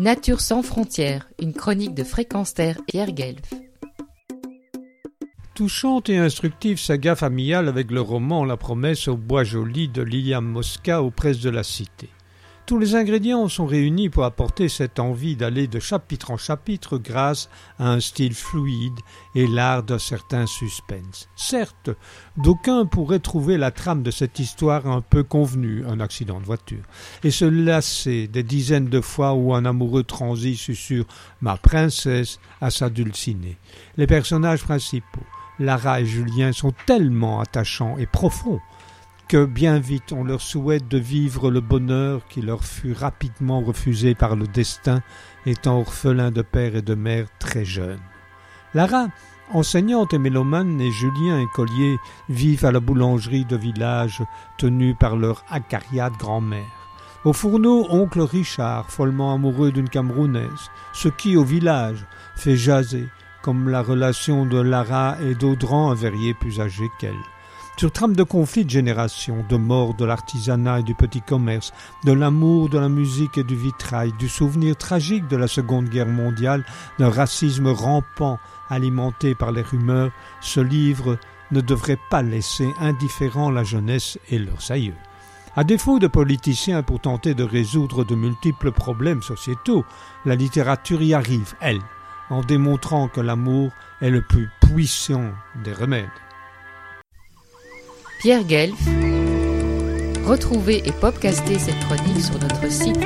Nature sans frontières, une chronique de Fréquence Terre et Pierre Guelf. Touchante et instructive saga familiale avec le roman La promesse au bois joli de Liliane Mosca aux presses de la Cité. Tous les ingrédients sont réunis pour apporter cette envie d'aller de chapitre en chapitre grâce à un style fluide et l'art d'un certain suspense. Certes, d'aucuns pourraient trouver la trame de cette histoire un peu convenue, un accident de voiture, et se lasser des dizaines de fois où un amoureux transit sur ma princesse à sa dulcinée. Les personnages principaux, Lara et Julien, sont tellement attachants et profonds que bien vite on leur souhaite de vivre le bonheur qui leur fut rapidement refusé par le destin, étant orphelin de père et de mère très jeunes. Lara, enseignante et mélomane, et Julien, écolier, vivent à la boulangerie de village tenue par leur acariade grand-mère. Au fourneau, oncle Richard, follement amoureux d'une Camerounaise, ce qui, au village, fait jaser, comme la relation de Lara et d'Audran, un verrier plus âgé qu'elle sur trame de conflits de génération, de mort de l'artisanat et du petit commerce, de l'amour de la musique et du vitrail, du souvenir tragique de la Seconde Guerre mondiale, d'un racisme rampant alimenté par les rumeurs, ce livre ne devrait pas laisser indifférent la jeunesse et leurs aïeux. À défaut de politiciens pour tenter de résoudre de multiples problèmes sociétaux, la littérature y arrive, elle, en démontrant que l'amour est le plus puissant des remèdes. Pierre Guelf. Retrouvez et podcastez cette chronique sur notre site